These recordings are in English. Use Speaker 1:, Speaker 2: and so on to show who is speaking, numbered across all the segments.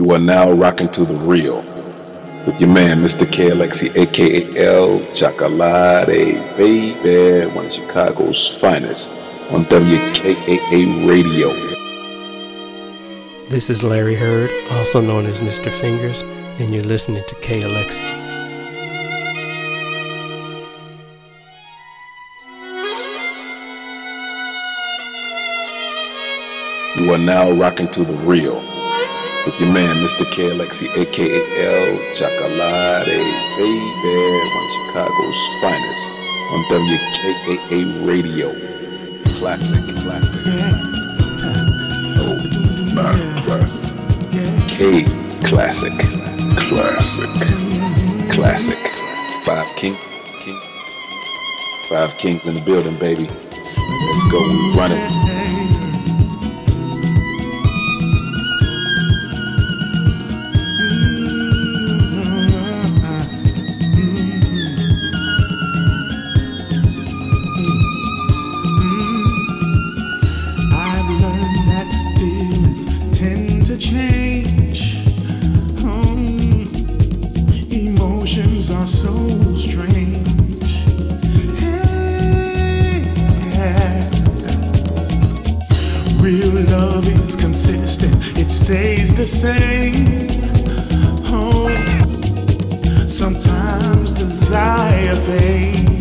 Speaker 1: You are now rocking to the real with your man, Mr. K. Alexi, aka L Chocolate, baby, one of Chicago's finest on WKAA Radio.
Speaker 2: This is Larry Heard, also known as Mr. Fingers, and you're listening to K. Alexi.
Speaker 1: You are now rocking to the real with your man, Mr. K. Alexi, aka L Chocolate, baby, one Chicago's finest on WKAA Radio. Classic, classic. Oh, my classic. K classic, classic, classic. Five King, King. Five Kings in the building, baby. Let's go, we it
Speaker 3: stays the same. Oh, sometimes desire fades.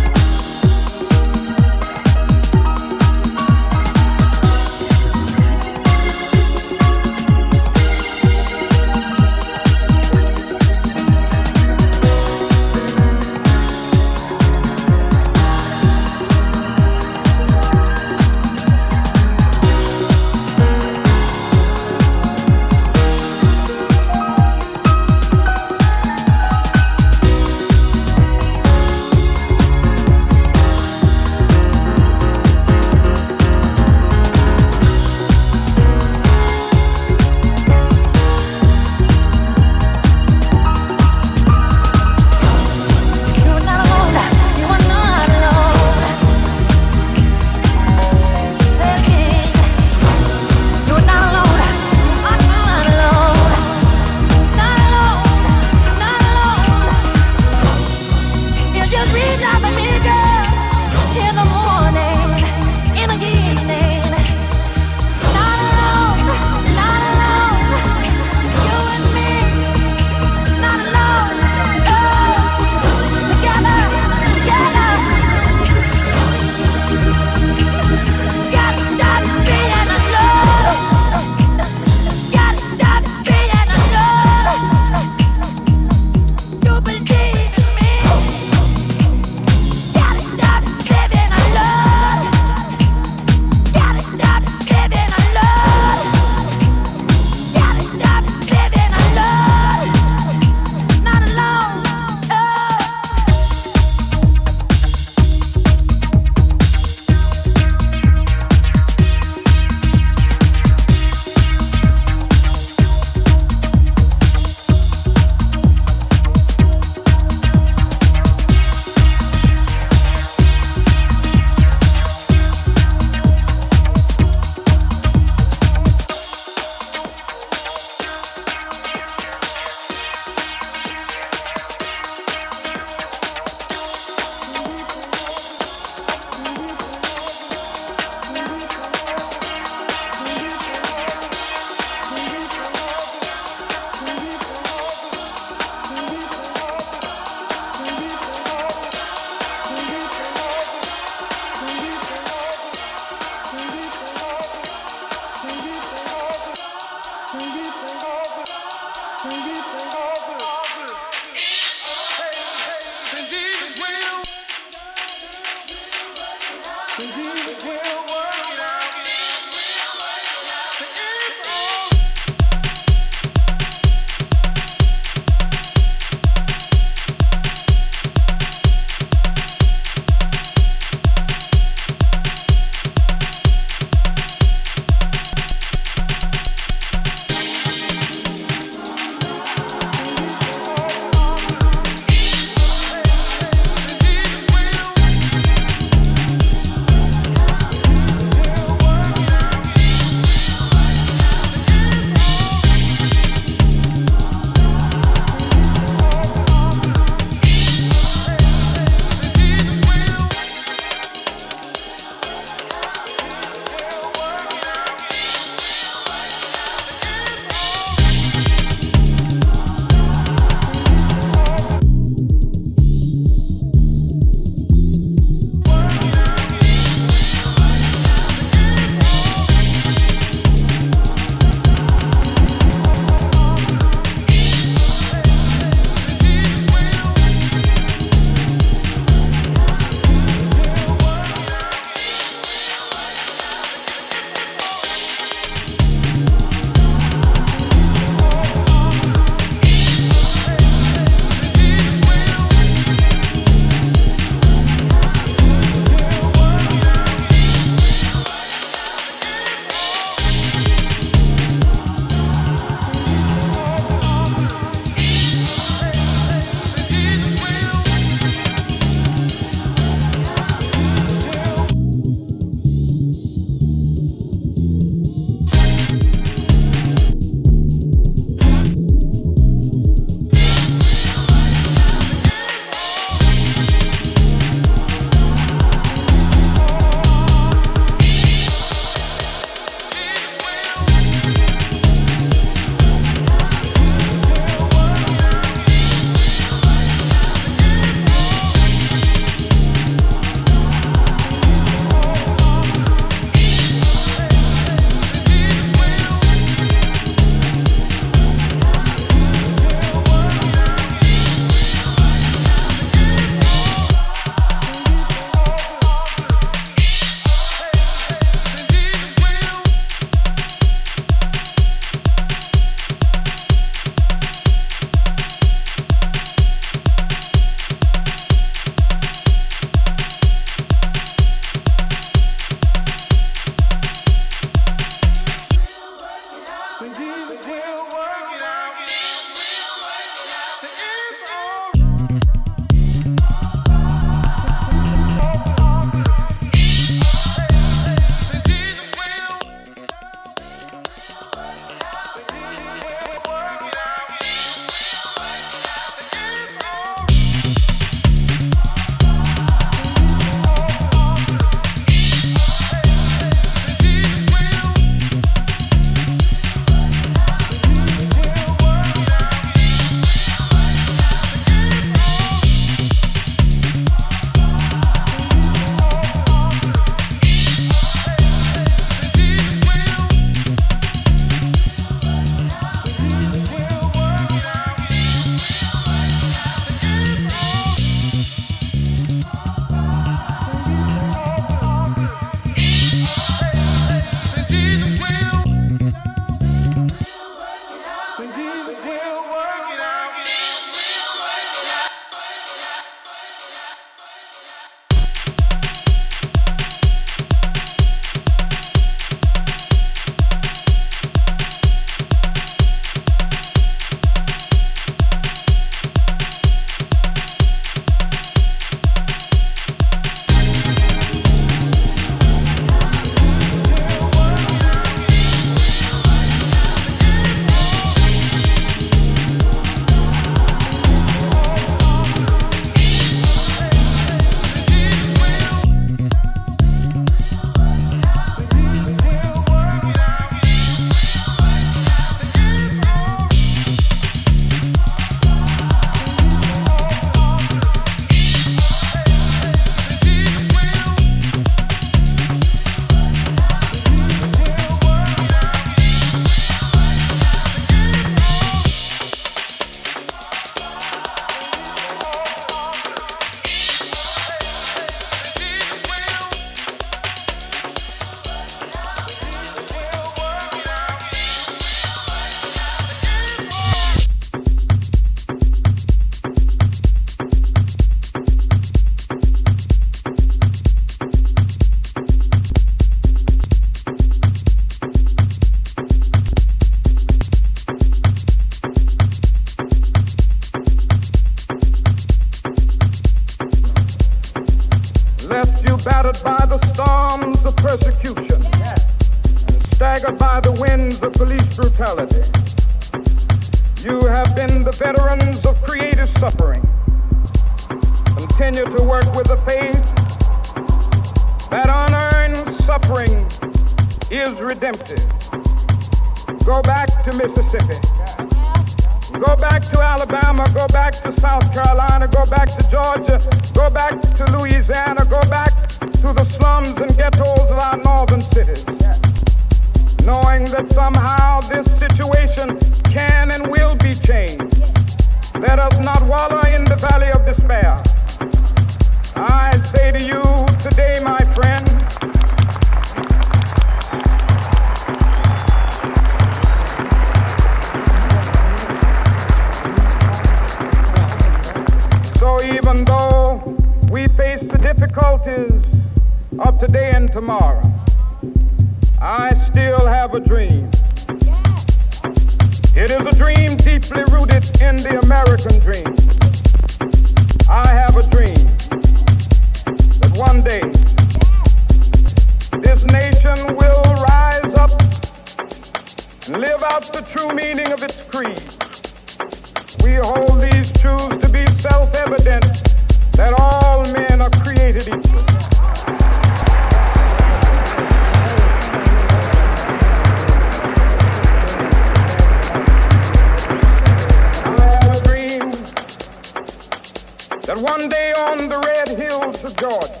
Speaker 4: one day on the red hills of Georgia,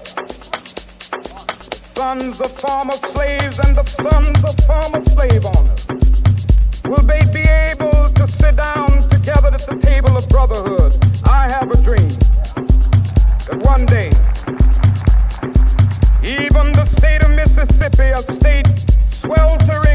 Speaker 4: sons of former slaves and the sons of former slave owners, will they be able to sit down together at the table of brotherhood? I have a dream that one day, even the state of Mississippi, a state sweltering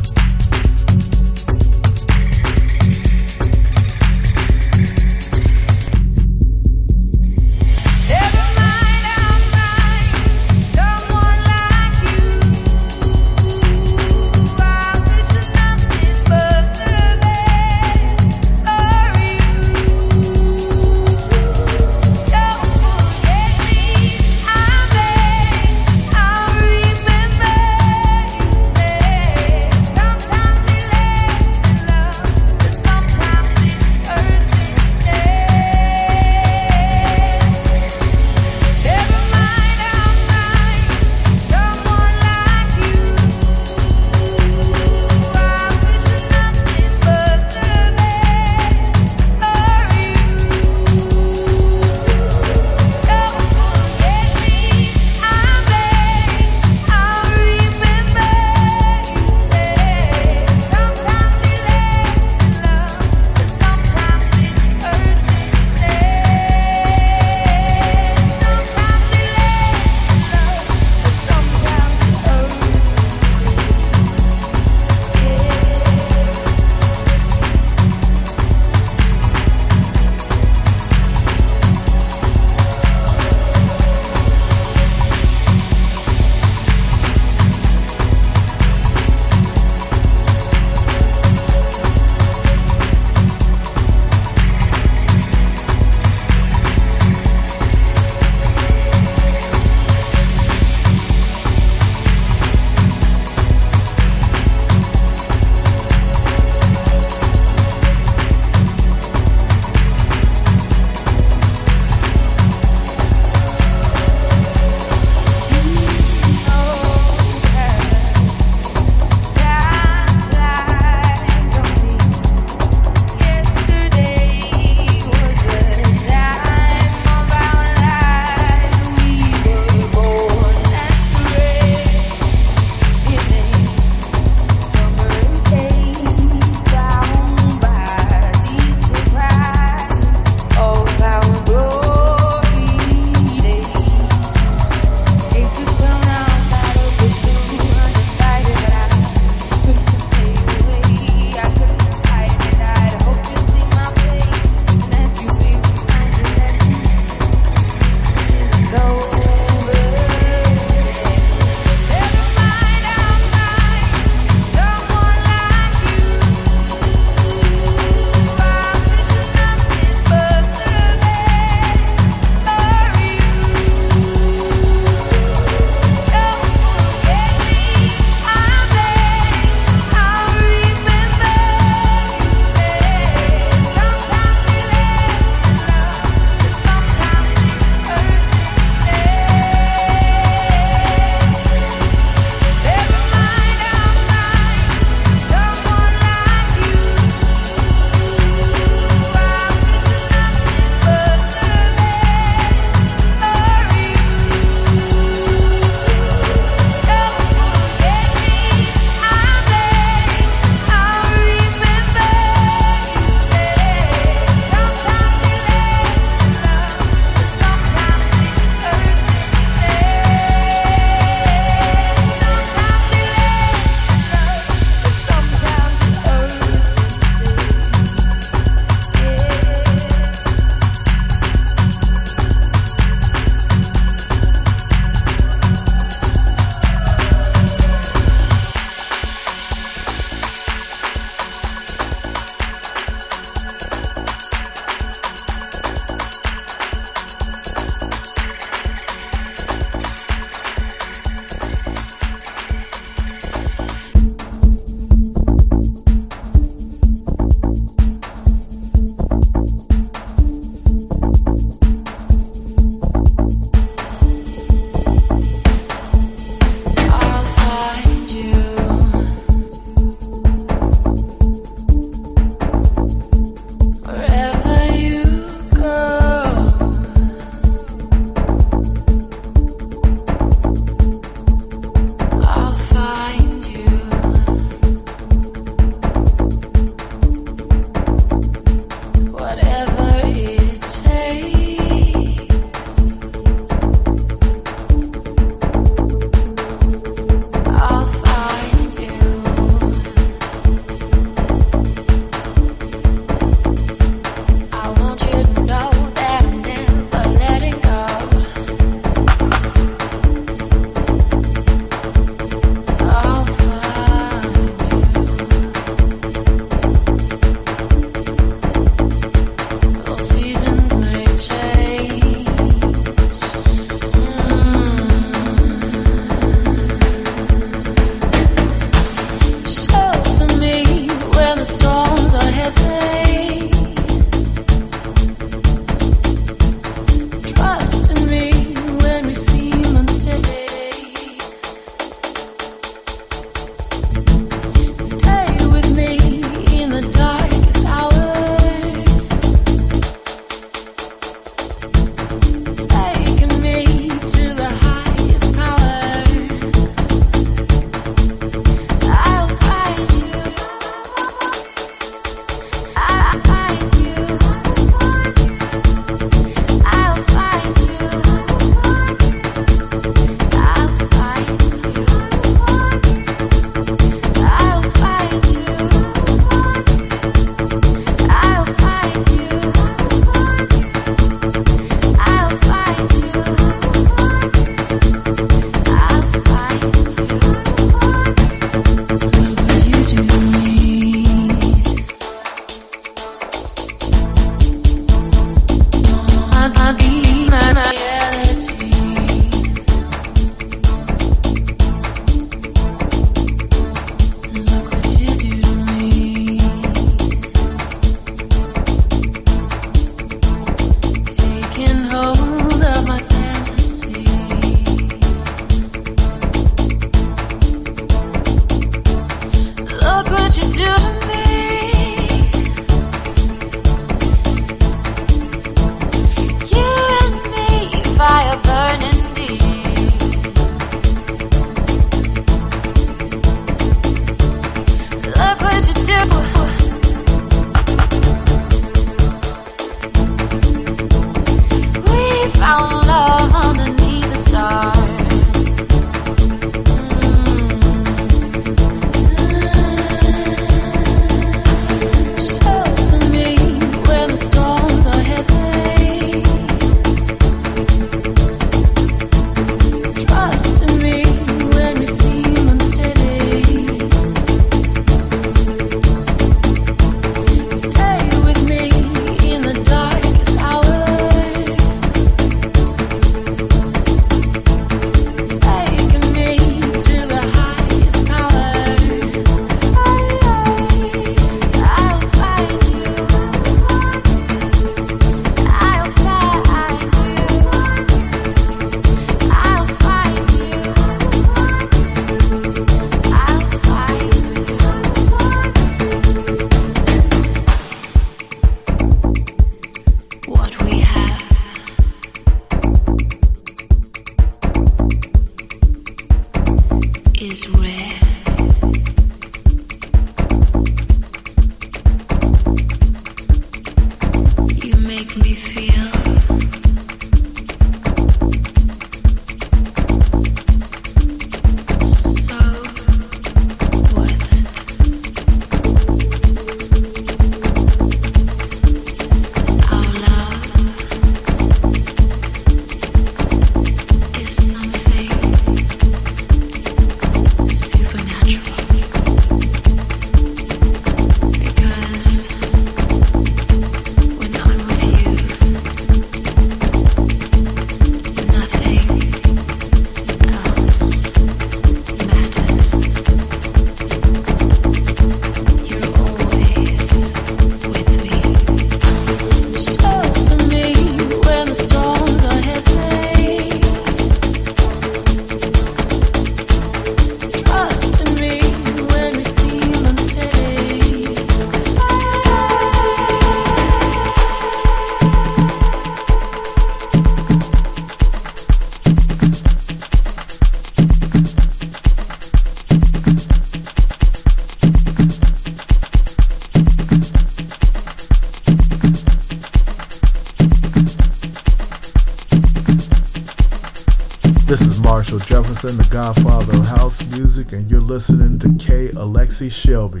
Speaker 4: This is
Speaker 1: Marshall Jefferson, the godfather of house music, and you're listening to K. Alexi Shelby,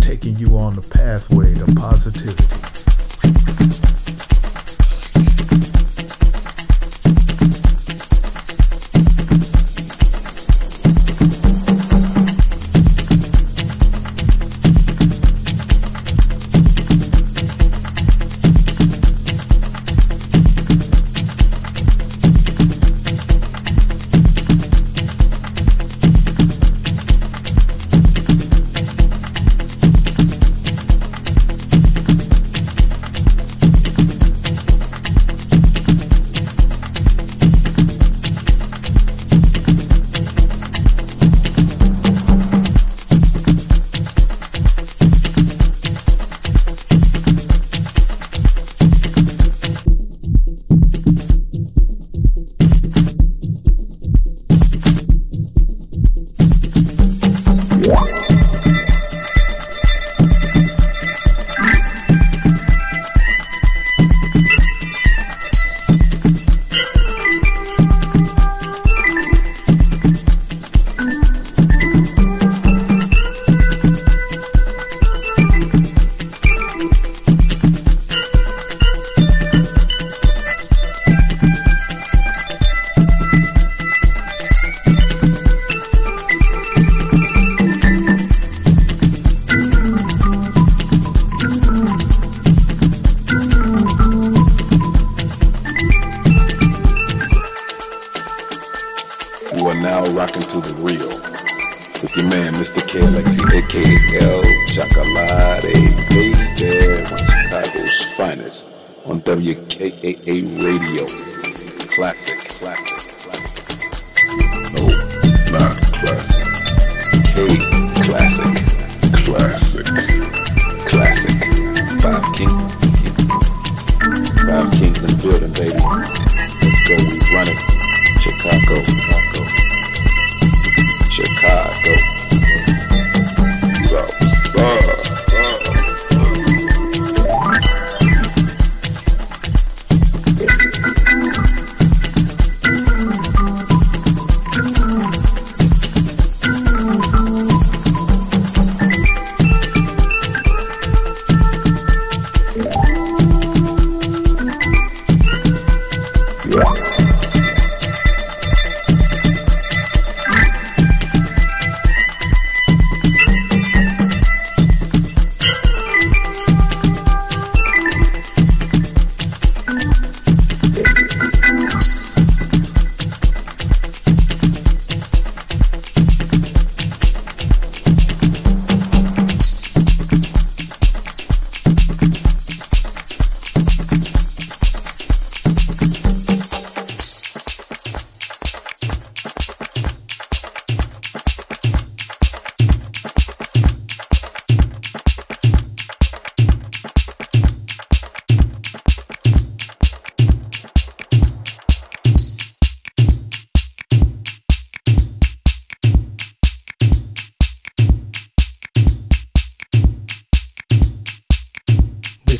Speaker 1: taking you on the pathway to positivity.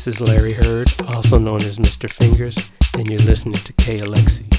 Speaker 2: This is Larry Heard, also known as Mr. Fingers, and you're listening to K. Alexi.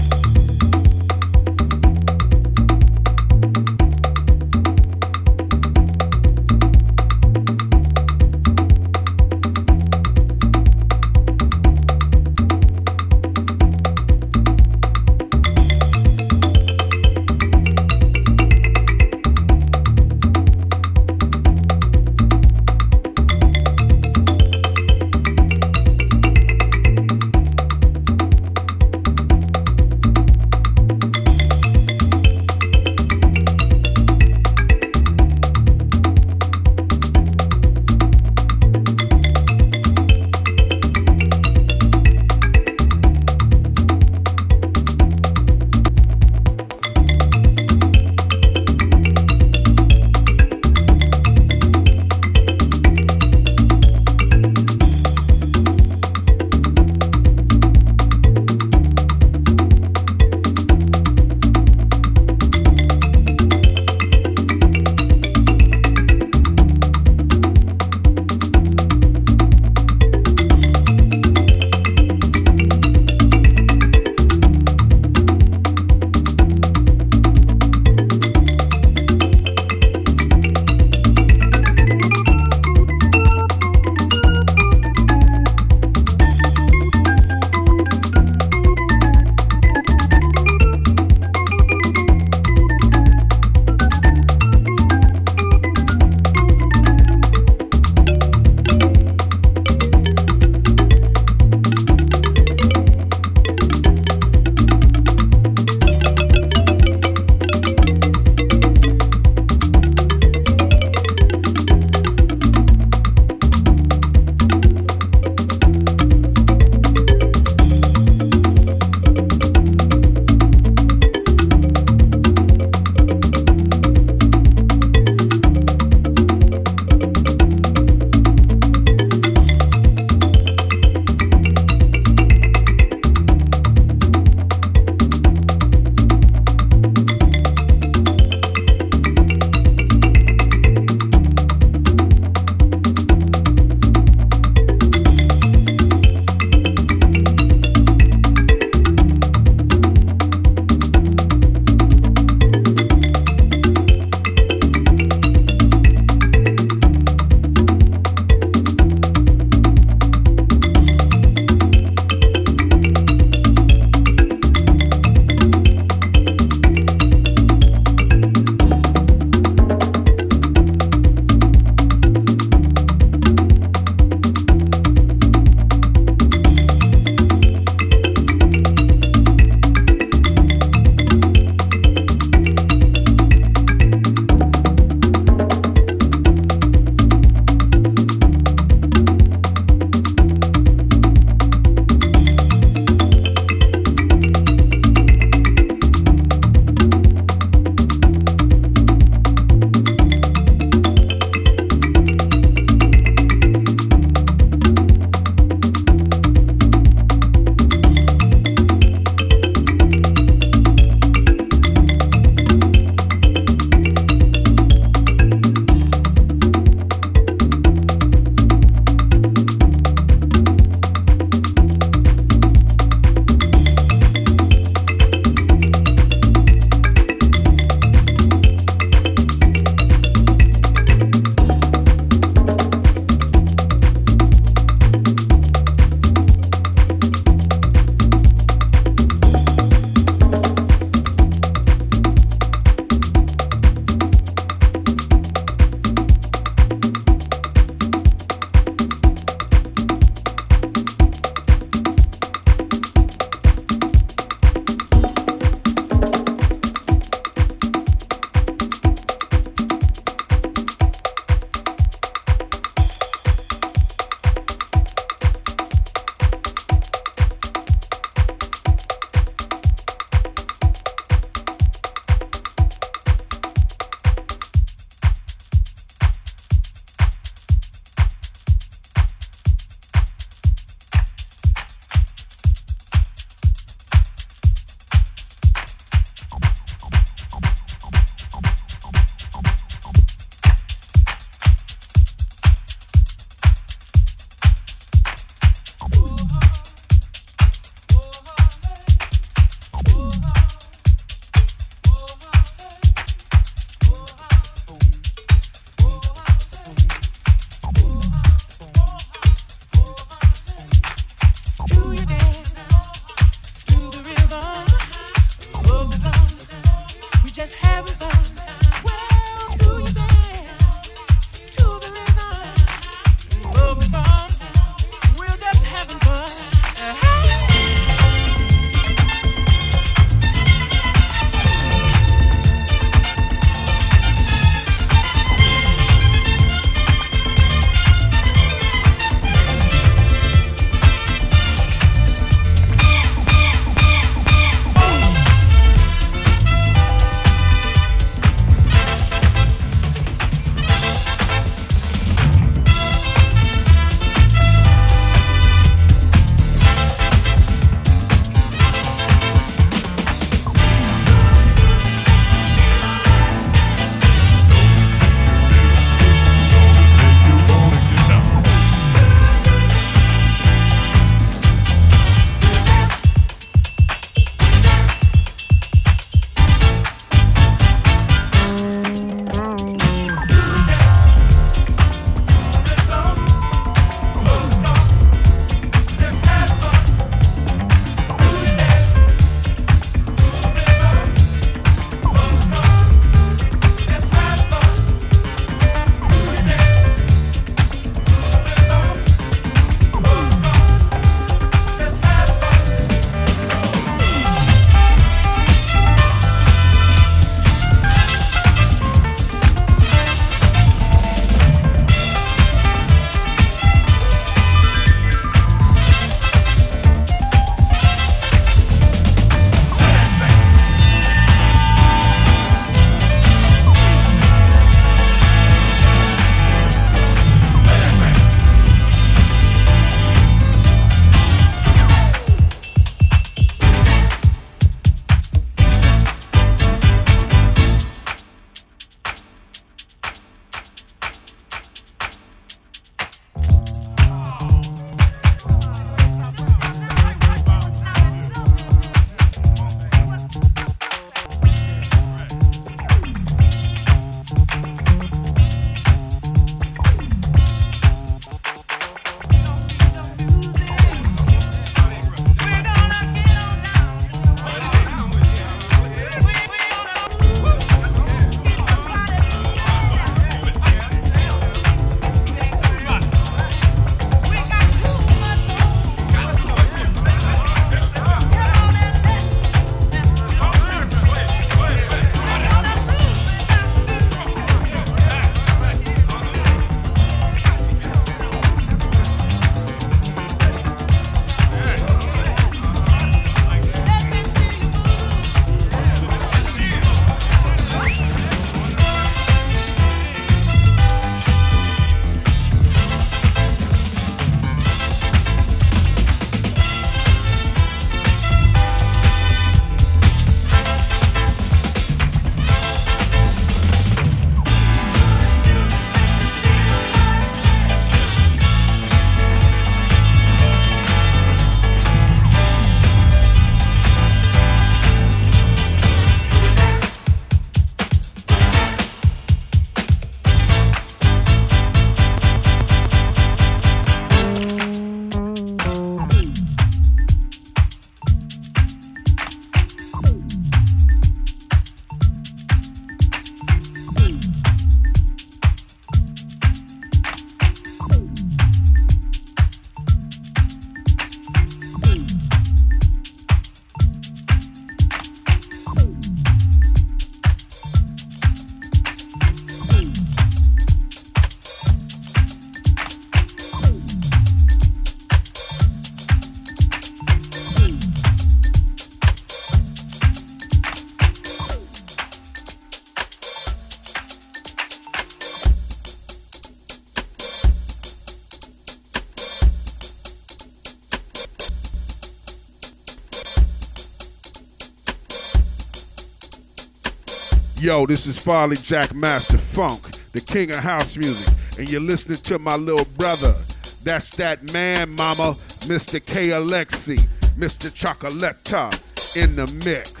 Speaker 5: Yo, this is Farley Jackmaster Funk, the king of house music, and you're listening to my little brother. That's that man, mama, Mr. K. Alexi, Mr. Chocolata, in the mix.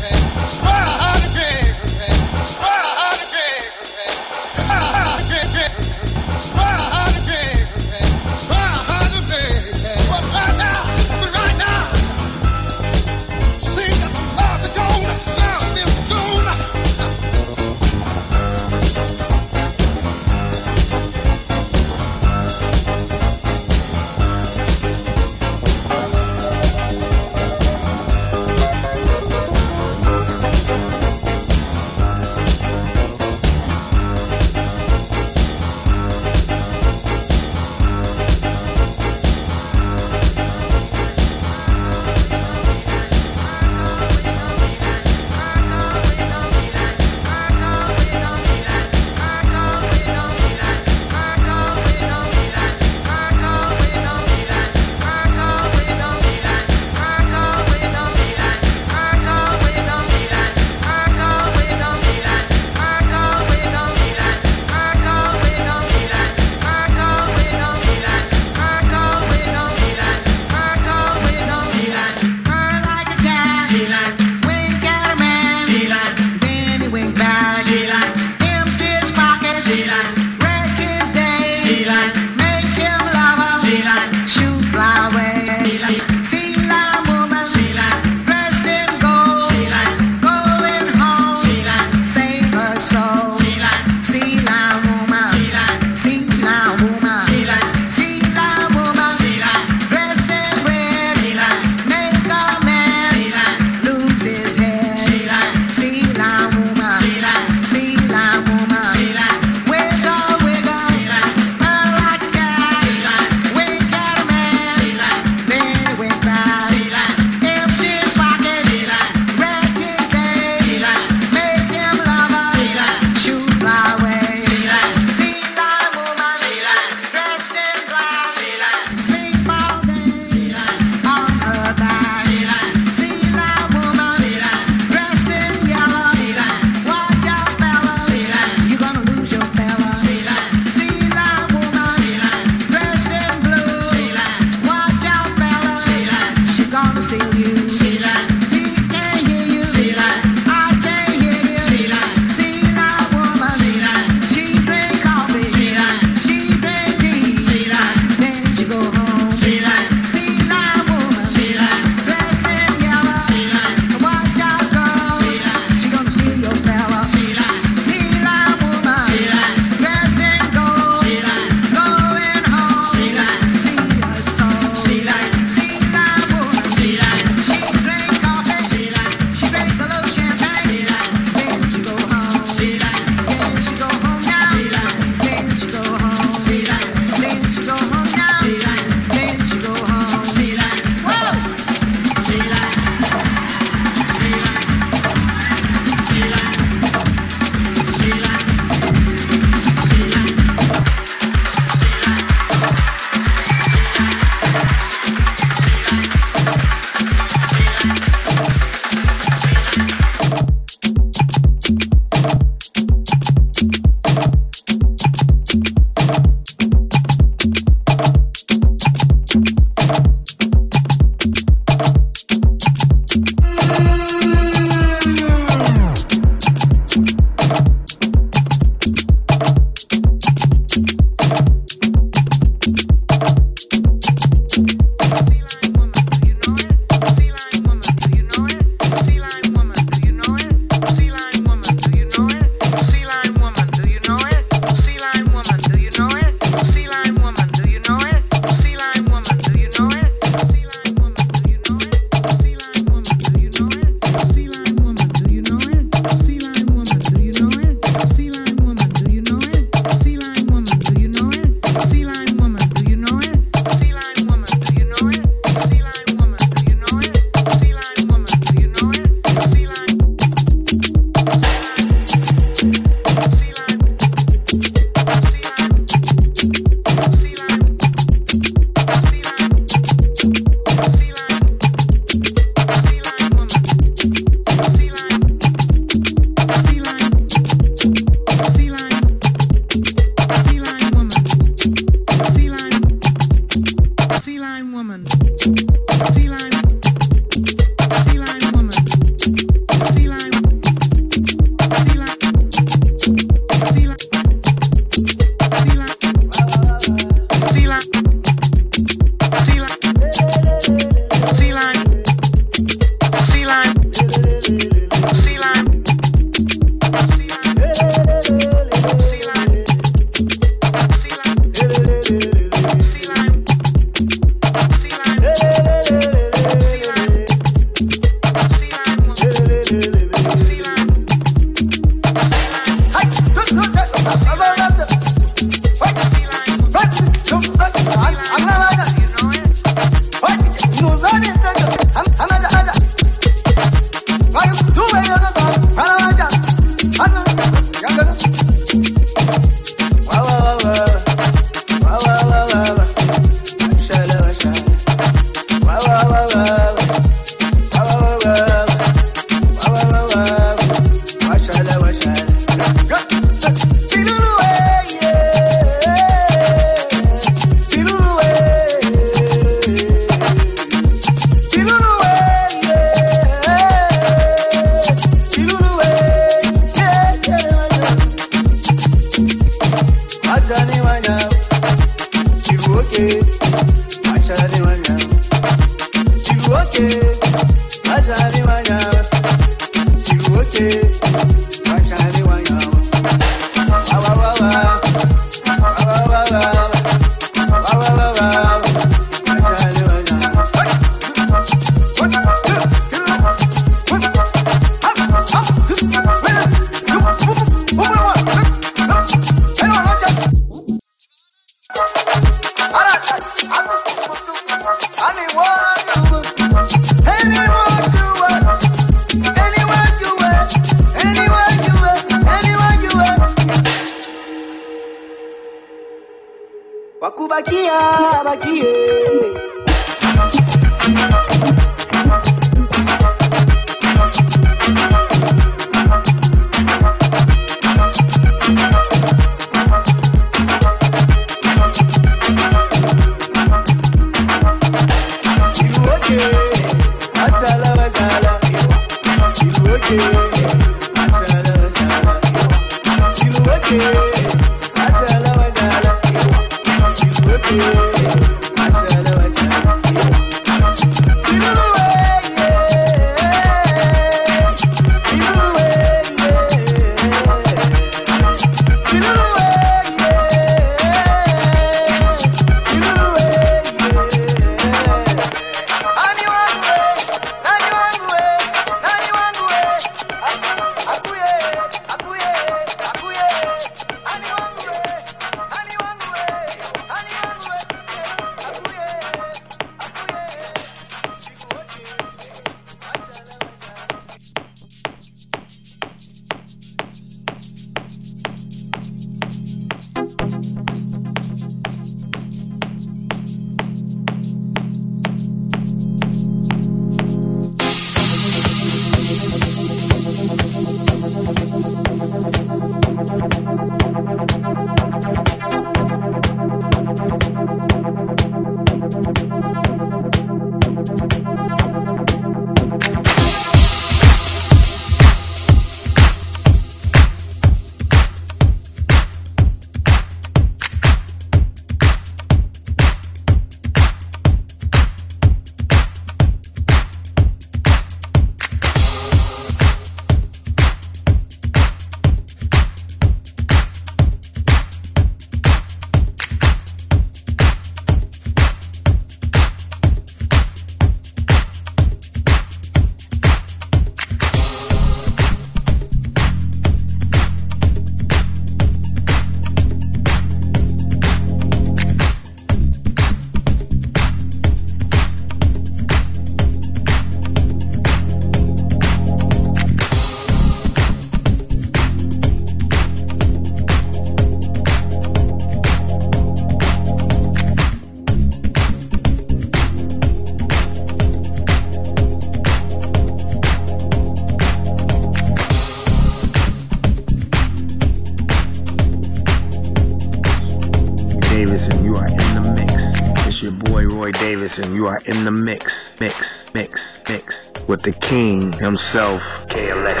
Speaker 6: you
Speaker 7: are in the mix, mix, mix, mix with the king himself, KLX.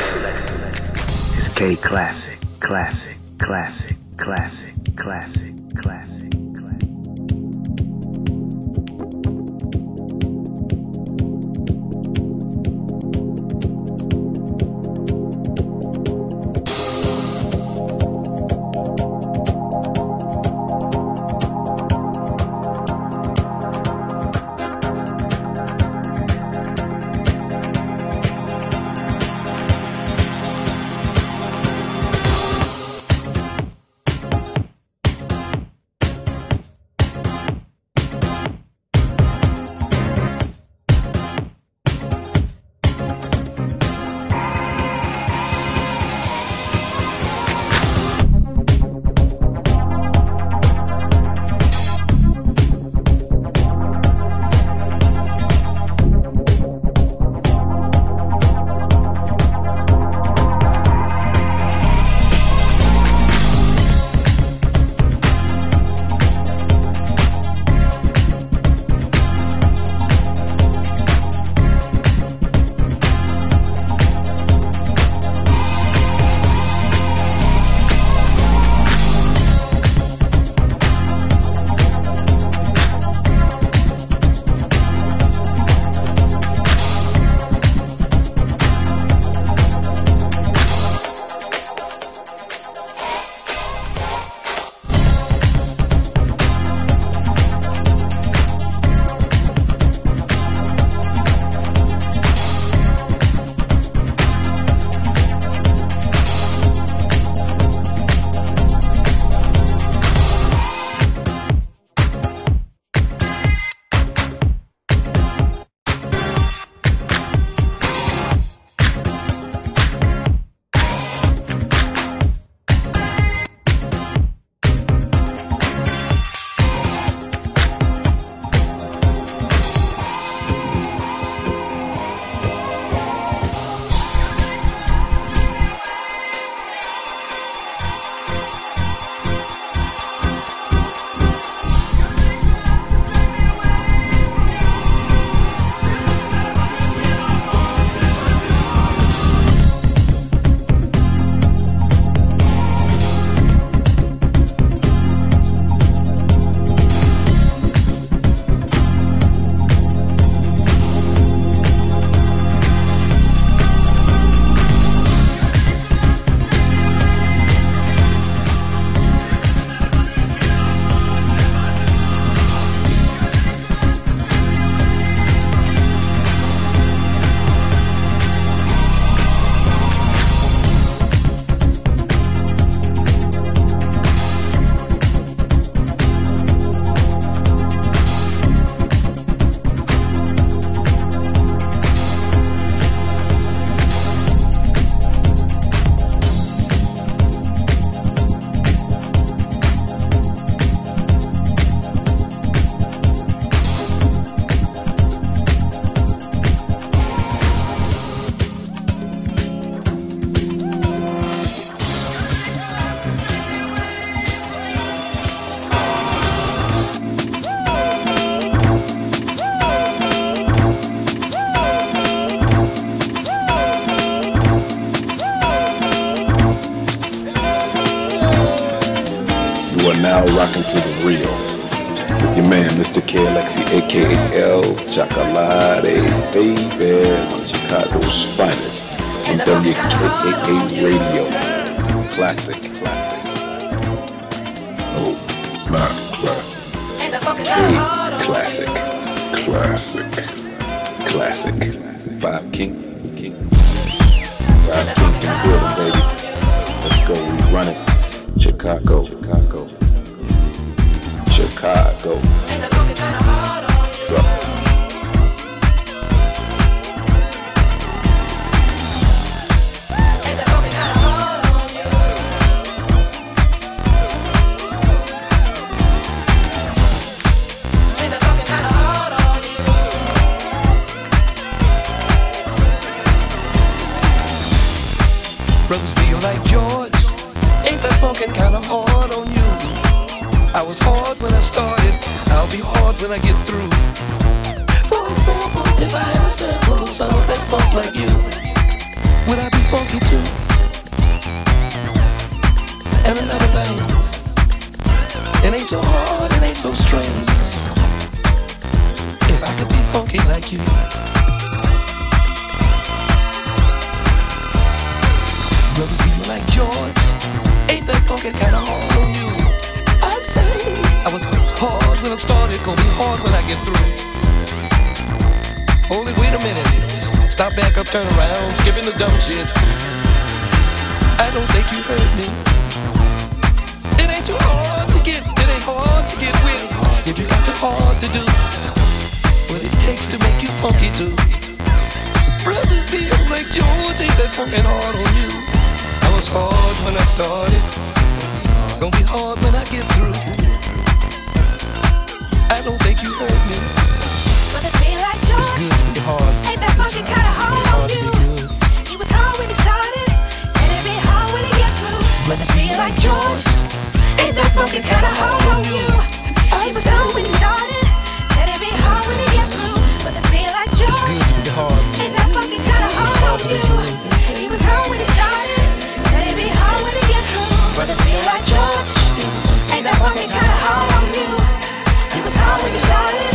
Speaker 7: It's K Classic, Classic, Classic.
Speaker 8: working hard on you. I was hard when I started. Gonna be hard when I get through. I don't think you heard me.
Speaker 9: But it's me like George.
Speaker 8: It's good to be hard.
Speaker 9: Ain't that funky kind
Speaker 8: of hard,
Speaker 9: hard on you? He was hard when he started. Said it'd be hard when he get through. But
Speaker 8: it's
Speaker 9: me like George. Ain't that funky kind of hard on you? He was hard when he started. you. Was when it
Speaker 10: started, when it.
Speaker 8: Brothers
Speaker 10: be
Speaker 8: like George, ain't that funny kind of hard on you? It was home when it started.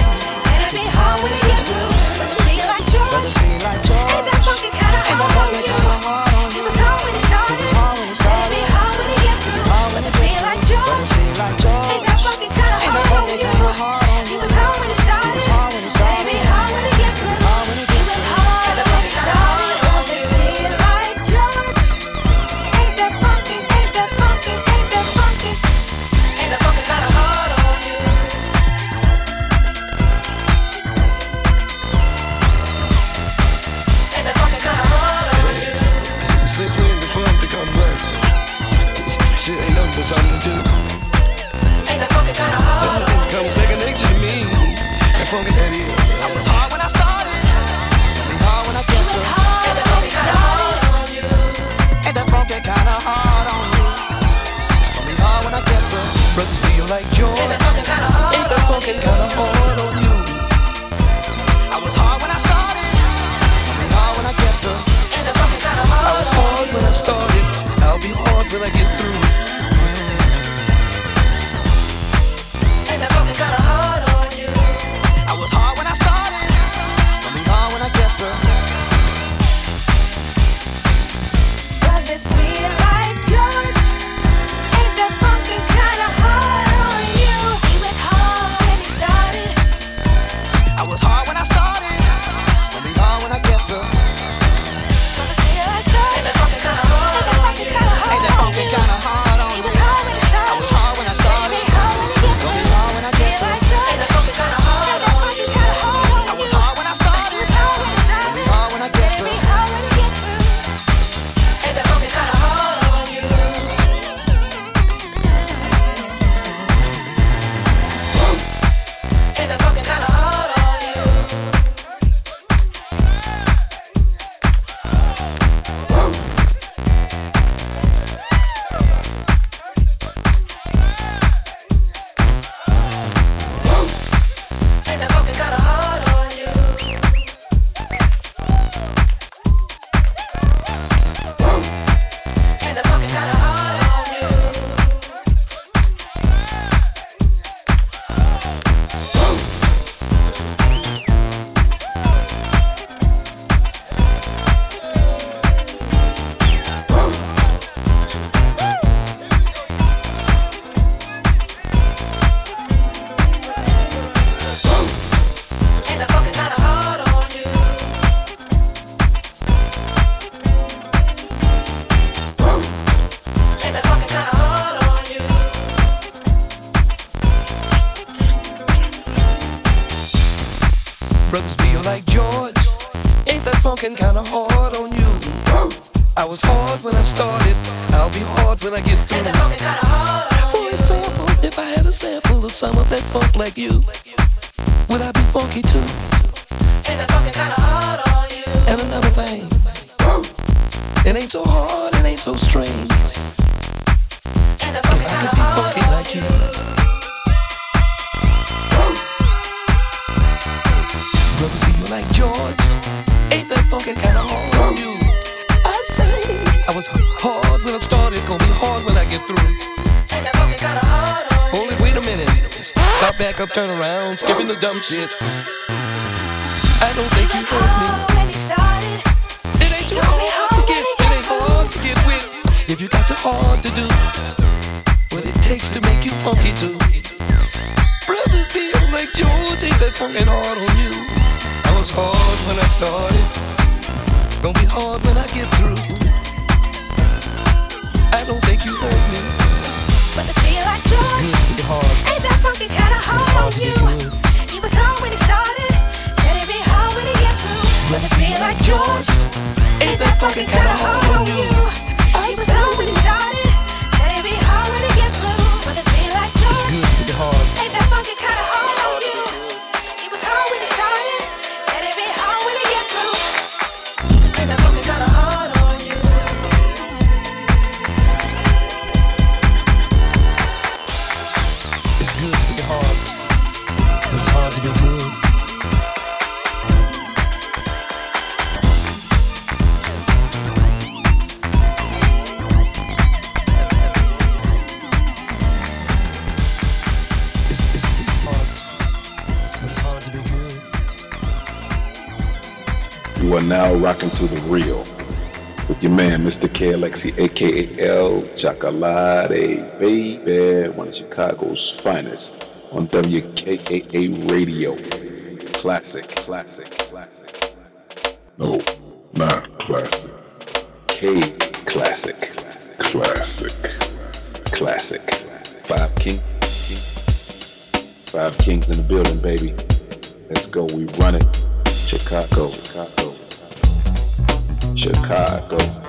Speaker 1: Chocolate, baby, one of Chicago's finest on WKAA Radio. Classic, classic, classic. No, not classic. K classic. Classic. Classic. Five King. Five Kings in the building, baby. Let's go, we run it. Chicago. Chicago. Chicago.